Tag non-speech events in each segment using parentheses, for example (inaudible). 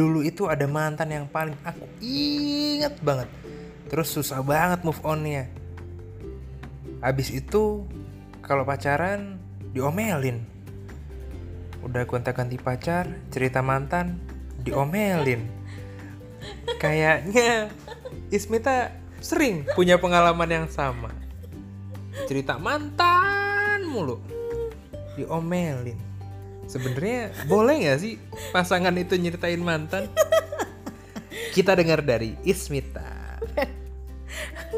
dulu itu ada mantan yang paling aku inget banget. Terus susah banget move onnya. Habis itu kalau pacaran diomelin. Udah gonta ganti pacar cerita mantan diomelin. Kayaknya Ismita sering punya pengalaman yang sama. Cerita mantan mulu diomelin sebenarnya boleh nggak sih pasangan itu nyeritain mantan? Kita dengar dari Ismita.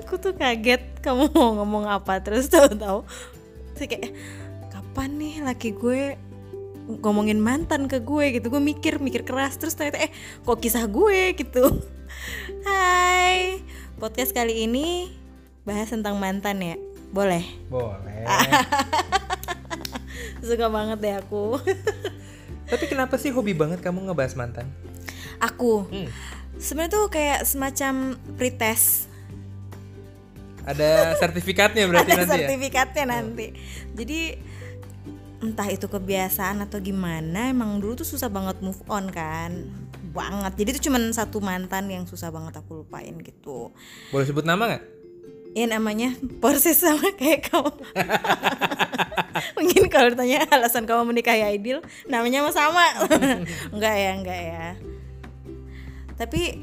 Aku tuh kaget kamu mau ngomong apa terus tahu-tahu. Saya kayak kapan nih laki gue ngomongin mantan ke gue? Gitu. Gue mikir mikir keras terus ternyata eh kok kisah gue? Gitu. Hai. Podcast kali ini bahas tentang mantan ya. Boleh? Boleh (laughs) suka banget deh aku. (laughs) Tapi kenapa sih hobi banget kamu ngebahas mantan? Aku? Hmm. sebenarnya tuh kayak semacam pretest. Ada (laughs) sertifikatnya berarti ada nanti ya? sertifikatnya nanti. Jadi entah itu kebiasaan atau gimana emang dulu tuh susah banget move on kan. Banget. Jadi itu cuman satu mantan yang susah banget aku lupain gitu. Boleh sebut nama nggak? Ya namanya proses sama kayak kamu (laughs) (laughs) mungkin kalau ditanya alasan kamu menikahi Aidil namanya sama. (laughs) Enggak ya enggak ya. Tapi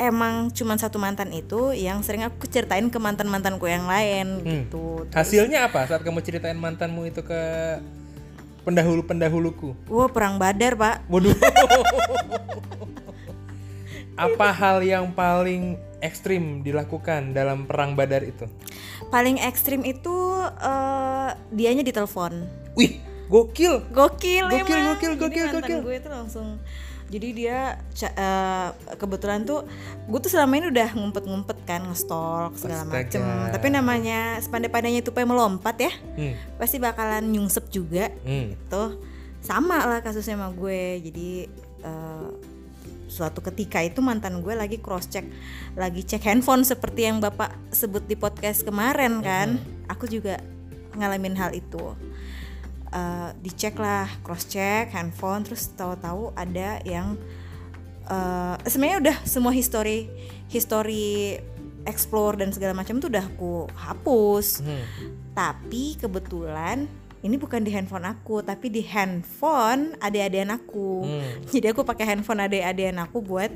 emang cuman satu mantan itu yang sering aku ceritain ke mantan mantanku yang lain Hmm. gitu. Hasilnya apa saat kamu ceritain mantanmu itu ke pendahulu pendahuluku wah perang badar pak. Waduh. (laughs) Apa hal yang paling ekstrim dilakukan dalam perang badar itu? Paling ekstrim itu eh, dianya ditelepon wih gokil gokil Gokil, emang. gokil, Jadi gokil, mantan gokil. gue itu langsung jadi dia eh, kebetulan tuh gue tuh selama ini udah ngumpet-ngumpet kan ngestalk segala Astaga. macem tapi namanya sepandai-pandainya tupai melompat ya hmm. pasti bakalan nyungsep juga Hmm. tuh sama lah kasusnya sama gue jadi eh, suatu ketika itu mantan gue lagi cross check lagi cek handphone seperti yang bapak sebut di podcast kemarin kan. Aku juga ngalamin hal itu. Eh, dicek lah cross check handphone terus tahu-tahu ada yang eh, sebenarnya udah semua history history explore dan segala macam tuh udah aku hapus. Hmm. tapi kebetulan ini bukan di handphone aku tapi di handphone adik-adikan aku. Hmm. (laughs) jadi aku pakai handphone adik-adikan aku buat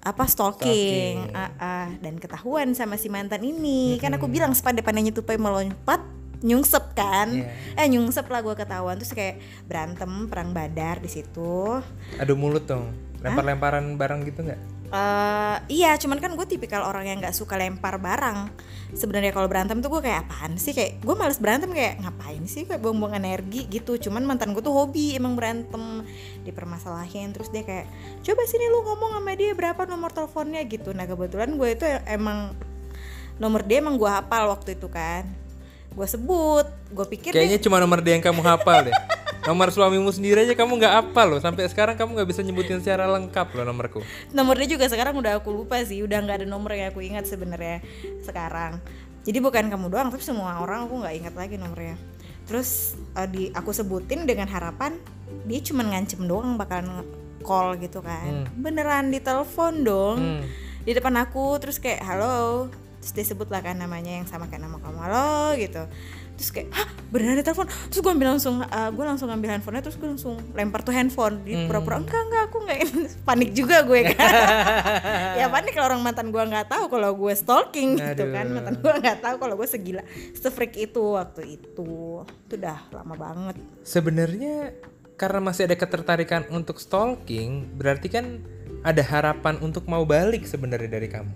apa stalking, Stalking. Ah, ah. dan ketahuan sama si mantan ini. Kan aku bilang sepandai-pandainya tupai melompat nyungsep kan? Iya. eh nyungsep lah gue ketahuan. Terus kayak berantem perang badar di situ. Adu mulut dong. Lempar-lemparan barang gitu nggak Eh, iya, cuman kan gue tipikal orang yang nggak suka lempar barang. Sebenarnya kalau berantem tuh gue kayak apaan sih? Kayak gue males berantem kayak ngapain sih? Kayak buang-buang energi gitu. Cuman mantan gue tuh hobi emang berantem, dipermasalahin. Terus dia kayak coba sini lu ngomong sama dia berapa nomor teleponnya gitu. Nah kebetulan gue itu emang nomor dia emang gue hafal waktu itu kan. Gue sebut, gue pikir dia kayaknya cuma nomor dia yang kamu hafal deh (laughs) nomor suamimu sendiri aja kamu nggak hafal loh. Sampai sekarang kamu nggak bisa nyebutin secara lengkap loh nomorku. Nomornya juga sekarang udah aku lupa sih. Udah nggak ada nomor yang aku ingat sebenarnya sekarang. Jadi bukan kamu doang tapi semua orang aku nggak ingat lagi nomornya. Terus eh, di aku sebutin dengan harapan dia cuma ngancem doang bakalan call gitu kan. Beneran ditelepon dong. Hmm. di depan aku terus kayak halo. Terus dia sebut lah kan namanya yang sama kayak nama kamu halo gitu terus kayak hah beneran ada telepon? Terus gue ambil langsung gue langsung ambil handphonenya terus gue langsung lempar tuh handphone. Di pura-pura enggak enggak aku nggak (laughs) panik juga gue kan? (laughs) Ya panik kalau orang mantan gue nggak tahu kalau gue stalking gitu Aduh. kan mantan gue nggak tahu kalau gue segila. Sefreak itu waktu itu. Itu udah lama banget. Sebenarnya karena masih ada ketertarikan untuk stalking berarti kan ada harapan untuk mau balik sebenarnya dari kamu?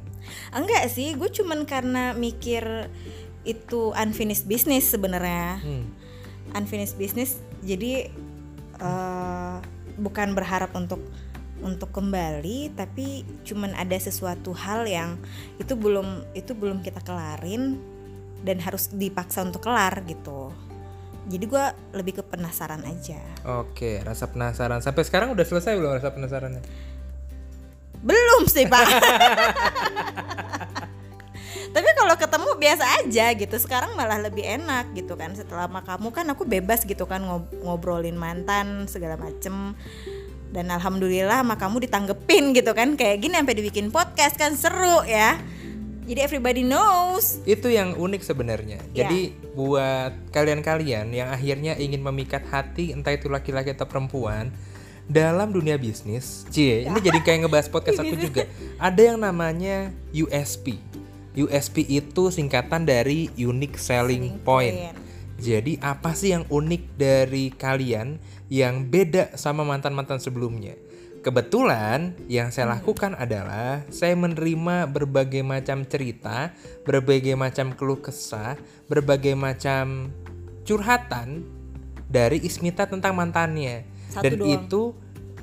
Enggak sih gue cuman karena mikir itu unfinished business sebenarnya Hmm. unfinished business jadi eh, bukan berharap untuk untuk kembali tapi cuman ada sesuatu hal yang itu belum itu belum kita kelarin dan harus dipaksa untuk kelar gitu jadi gua lebih ke penasaran aja Oke, rasa penasaran. Sampai sekarang udah selesai belum rasa penasarannya? belum sih pak (laughs) tapi kalau ketemu biasa aja gitu sekarang malah lebih enak gitu kan setelah sama kamu kan aku bebas gitu kan ngob- ngobrolin mantan segala macem dan alhamdulillah sama kamu ditanggepin gitu kan kayak gini sampai dibikin podcast kan seru ya jadi everybody knows Itu yang unik sebenarnya. Ya. Jadi buat kalian-kalian yang akhirnya ingin memikat hati entah itu laki-laki atau perempuan dalam dunia bisnis, cie, ini jadi kayak ngebahas podcast (laughs) aku juga. Ada yang namanya USP. USP itu singkatan dari Unique Selling Point. Jadi apa sih yang unik dari kalian yang beda sama mantan-mantan sebelumnya? Kebetulan yang saya lakukan adalah saya menerima berbagai macam cerita, berbagai macam keluh kesah, berbagai macam curhatan dari Ismita tentang mantannya. Satu dan doang. itu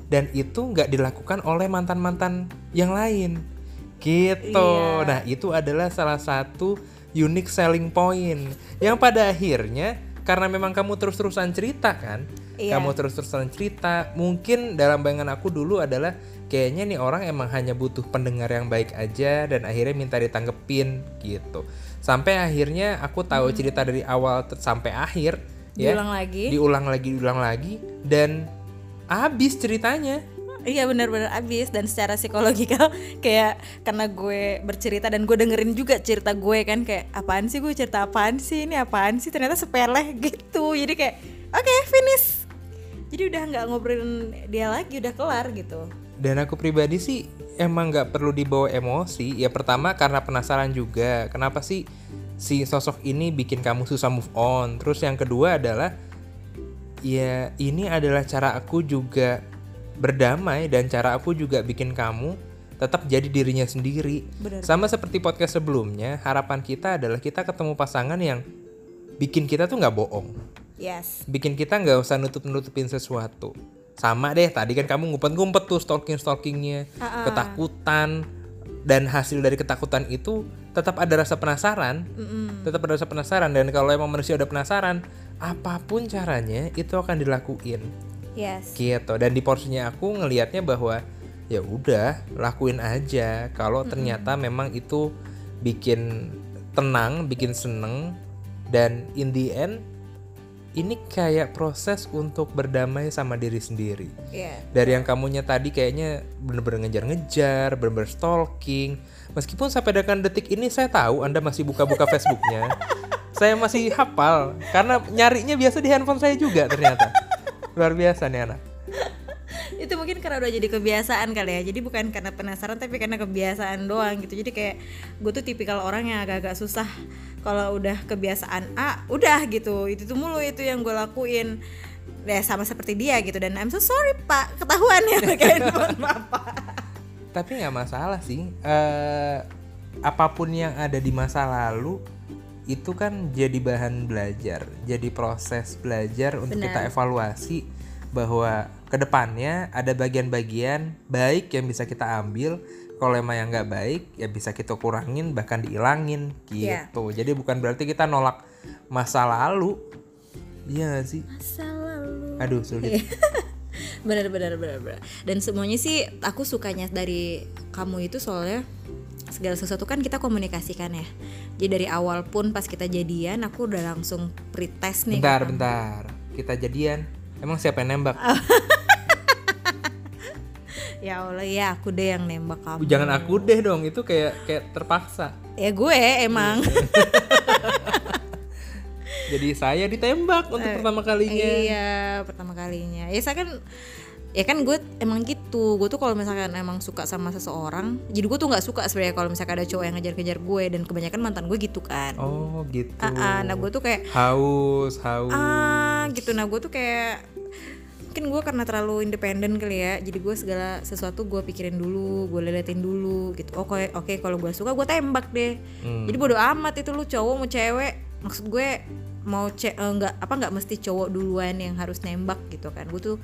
dan itu nggak dilakukan oleh mantan-mantan yang lain. Gitu. Iya. Nah, itu adalah salah satu unique selling point yang pada akhirnya karena memang kamu terus-terusan cerita kan Iya. kamu terus-terusan cerita mungkin dalam bayangan aku dulu adalah kayaknya nih orang emang hanya butuh pendengar yang baik aja dan akhirnya minta ditanggepin gitu sampai akhirnya aku tahu cerita dari awal sampai akhir ya Hmm. Diulang lagi. diulang lagi diulang lagi dan habis ceritanya Iya benar-benar abis dan secara psikologikal (laughs) kayak karena gue bercerita dan gue dengerin juga cerita gue kan kayak apaan sih gue cerita apaan sih ini apaan sih ternyata sepele (laughs) gitu jadi kayak oke finish jadi udah nggak ngobrolin dia lagi udah kelar gitu Dan aku pribadi sih emang nggak perlu dibawa emosi. Ya pertama karena penasaran juga. Kenapa sih si sosok ini bikin kamu susah move on? Terus yang kedua adalah ya ini adalah cara aku juga berdamai dan cara aku juga bikin kamu tetap jadi dirinya sendiri. Benar. Sama seperti podcast sebelumnya, harapan kita adalah kita ketemu pasangan yang bikin kita tuh nggak bohong yes bikin kita nggak usah nutup-nutupin sesuatu. Sama deh, tadi kan kamu ngumpet-ngumpet tuh stalking-stalkingnya, Ah, ketakutan, dan hasil dari ketakutan itu tetap ada rasa penasaran, Mm-mm. tetap ada rasa penasaran. Dan kalau emang manusia udah penasaran, apa pun caranya itu akan dilakuin, yes gitu. Dan di porsinya aku ngelihatnya bahwa ya udah lakuin aja. Kalau ternyata memang itu bikin tenang, bikin seneng, dan in the end ini kayak proses untuk berdamai sama diri sendiri. Iya. Dari yang kamunya tadi kayaknya bener-bener ngejar-ngejar, bener-bener stalking. Meskipun sampai dengan detik ini saya tahu Anda masih buka-buka Facebooknya. (laughs) saya masih hafal karena nyarinya biasa di handphone saya juga ternyata. Luar biasa nih anak. (laughs) itu mungkin karena udah jadi kebiasaan kali ya. Jadi bukan karena penasaran tapi karena kebiasaan doang gitu. Jadi kayak gue tuh tipikal orang yang agak-agak susah kalau udah kebiasaan A udah gitu. Itu tuh mulu itu yang gue lakuin. Ya sama seperti dia gitu. Dan I'm so sorry pak. Ketahuan ya pakai handphone bapak Tapi nggak masalah sih. Eh, apa pun yang ada di masa lalu itu kan jadi bahan belajar, jadi proses belajar untuk Benar. kita evaluasi bahwa ke depannya ada bagian-bagian baik yang bisa kita ambil. Kalau emang yang nggak baik ya bisa kita kurangin bahkan dihilangin Iya. gitu. Jadi bukan berarti kita nolak masa lalu. Iya nggak sih? masa lalu Aduh sulit. (laughs) bener bener bener bener dan semuanya sih aku sukanya dari kamu itu soalnya segala sesuatu kan kita komunikasikan ya jadi dari awal pun pas kita jadian aku udah langsung pretest nih Bentar, kamu. bentar. Kita jadian. Emang siapa yang nembak? (laughs) ya Allah ya aku deh yang nembak kamu Jangan aku deh dong, itu kayak kayak terpaksa. ya gue emang (laughs) Jadi saya ditembak untuk pertama kalinya. iya pertama kalinya ya saya kan ya kan gue emang gitu gue tuh kalau misalkan emang suka sama seseorang jadi gue tuh nggak suka sebenarnya kalau misalkan ada cowok yang ngejar-ngejar gue dan kebanyakan mantan gue gitu kan Oh gitu. Ah, ah, nah gue tuh kayak Haus, haus. ah gitu nah gue tuh kayak mungkin gue karena terlalu independen kali ya jadi gue segala sesuatu gue pikirin dulu gue liatin dulu gitu oke oke kalau gue suka gue tembak deh Hmm. jadi bodo amat itu lu cowok mau cewek maksud gue mau ce eh, nggak apa nggak mesti cowok duluan yang harus nembak gitu kan. Gue tuh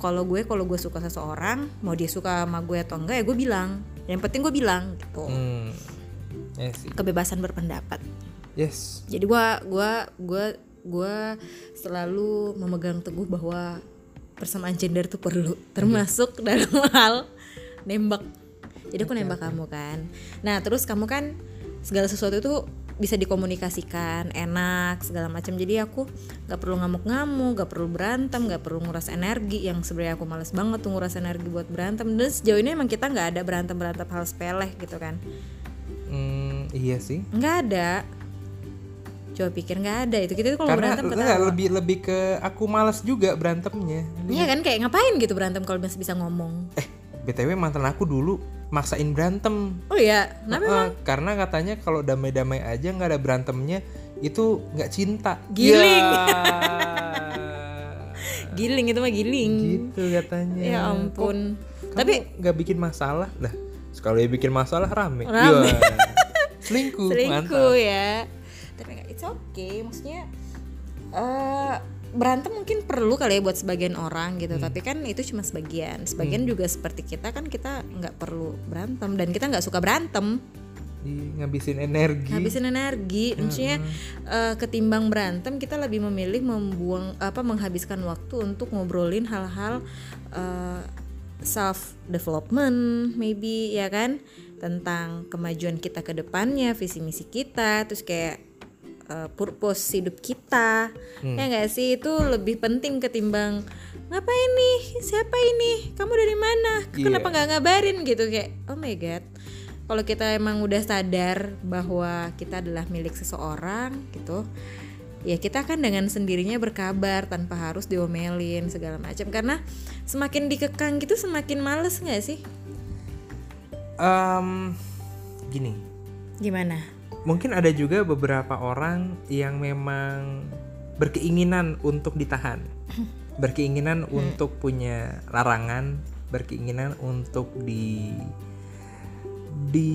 kalau gue kalau gue suka seseorang mau dia suka sama gue atau enggak ya gue bilang. Yang penting gue bilang gitu. Hmm. Sih. kebebasan berpendapat. Yes. jadi gua gua gua gua selalu memegang teguh bahwa persamaan gender tuh perlu termasuk dalam (laughs) hal nembak. Jadi aku nembak kamu kan. Nah terus kamu kan segala sesuatu itu bisa dikomunikasikan enak segala macam. Jadi aku nggak perlu ngamuk-ngamuk nggak perlu berantem nggak perlu nguras energi. Yang sebenarnya aku males banget tuh nguras energi buat berantem. Dan sejauh ini emang kita nggak ada berantem berantem hal sepele gitu kan. Hmm, iya sih. nggak ada. Coba pikir nggak ada itu. Kita tuh kalau berantem ketawa. lebih lebih ke aku malas juga berantemnya. Iya kan kayak ngapain gitu berantem kalau masih bisa ngomong? Eh, BTW mantan aku dulu maksain berantem. oh iya kenapa Heeh, karena katanya kalau damai-damai aja nggak ada berantemnya itu nggak cinta. Giling. Ya. (laughs) giling itu mah giling gitu katanya. ya ampun Kamu tapi nggak bikin masalah lah. Sekali bikin masalah rame. Rame. Ya. (laughs) Selingkuh, selingkuh mantap. ya tapi nggak it's okay maksudnya eh berantem mungkin perlu kali ya buat sebagian orang gitu Hmm. tapi kan itu cuma sebagian. Sebagian juga seperti kita kan kita nggak perlu berantem dan kita nggak suka berantem. Di ngabisin energi. habisin energi maksudnya eh, ketimbang berantem kita lebih memilih membuang apa menghabiskan waktu untuk ngobrolin hal-hal eh, self development maybe ya kan? Tentang kemajuan kita ke depannya visi misi kita terus kayak eh, purpose hidup kita. Ya nggak sih? Itu lebih penting ketimbang ngapain nih? Siapa ini? Kamu dari mana? Kenapa nggak ngabarin? Gitu kayak oh my god. Kalau kita emang udah sadar bahwa kita adalah milik seseorang gitu ya kita kan dengan sendirinya berkabar tanpa harus diomelin segala macam. Karena semakin dikekang gitu semakin males nggak sih? Em, gini, gimana mungkin ada juga beberapa orang yang memang berkeinginan untuk ditahan, berkeinginan untuk punya larangan, berkeinginan untuk di di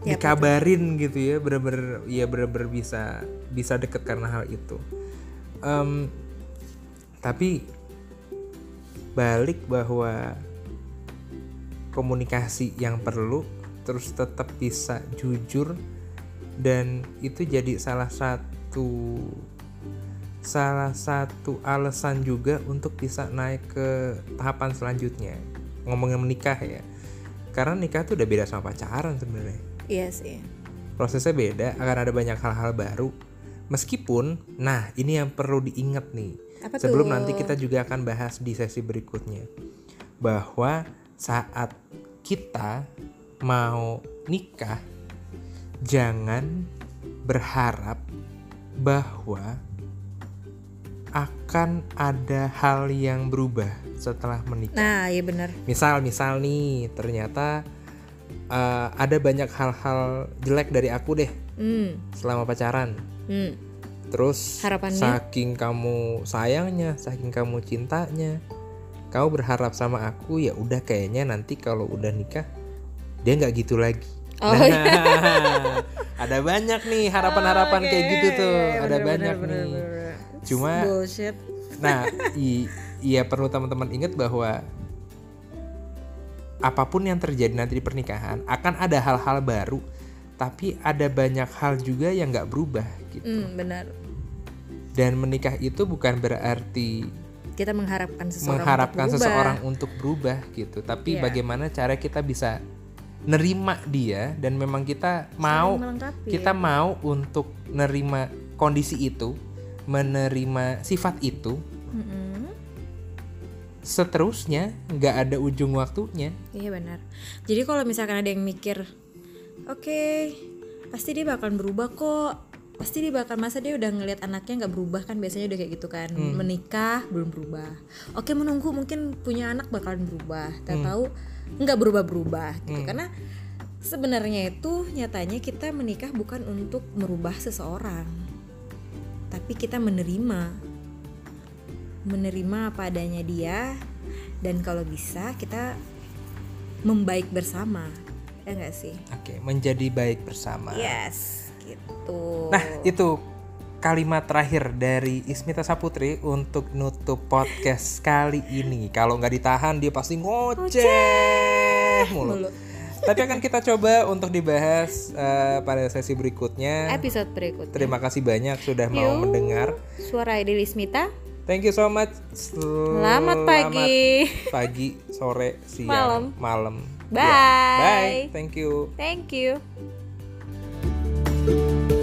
Ya, dikabarin gitu ya, bener-bener ya bener-bener bisa bisa deket karena hal itu. Em, tapi balik bahwa komunikasi yang perlu terus tetap bisa jujur dan itu jadi salah satu salah satu alasan juga untuk bisa naik ke tahapan selanjutnya. Ngomongin menikah ya karena nikah tuh udah beda sama pacaran sebenarnya. Iya sih. Prosesnya beda akan ada banyak hal-hal baru. Meskipun nah ini yang perlu diingat nih. Apa sebelum tuh? nanti kita juga akan bahas di sesi berikutnya. Bahwa saat kita mau nikah jangan berharap bahwa akan ada hal yang berubah setelah menikah nah iya benar misal misal nih ternyata eh, ada banyak hal-hal jelek dari aku deh hmm, selama pacaran hmm. terus Harapannya? saking kamu sayangnya saking kamu cintanya kamu berharap sama aku ya udah kayaknya nanti kalau udah nikah dia nggak gitu lagi Oh, Nah, (laughs) ada banyak nih harapan-harapan kayak gitu tuh Iya, ada bener, banyak bener, nih bener, bener. Cuma bullshit Nah, (laughs) i- iya perlu teman-teman ingat bahwa apa pun yang terjadi nanti di pernikahan akan ada hal-hal baru, tapi ada banyak hal juga yang nggak berubah gitu. hmm, benar Dan menikah itu bukan berarti kita mengharapkan seseorang mengharapkan untuk berubah. seseorang untuk berubah gitu, tapi Iya. bagaimana cara kita bisa nerima dia dan memang kita mau kita mau untuk nerima kondisi itu, menerima sifat itu Mm-mm. seterusnya nggak ada ujung waktunya Iya benar. Jadi kalau misalkan ada yang mikir, oke, pasti dia bakalan berubah kok. Pasti dia bakal masa dia udah ngelihat anaknya nggak berubah kan biasanya udah kayak gitu kan. Menikah belum berubah. Oke menunggu mungkin punya anak bakalan berubah. Tak tahu nggak berubah-berubah gitu. Karena sebenarnya itu nyatanya kita menikah bukan untuk merubah seseorang, tapi kita menerima. Menerima apa adanya dia. Dan kalau bisa kita membaik bersama. Ya nggak sih? Oke menjadi baik bersama. Yes gitu nah itu kalimat terakhir dari Ismita Saputri untuk nutup podcast kali ini kalau nggak ditahan dia pasti ngoceh mulu Mulu. tapi akan kita coba untuk dibahas eh, pada sesi berikutnya episode berikutnya terima kasih banyak sudah mau mendengar suara Idil Ismita Thank you so much. selamat pagi pagi, sore, siang, Malam. malam. Bye. Ya, Bye. Thank you. thank you Música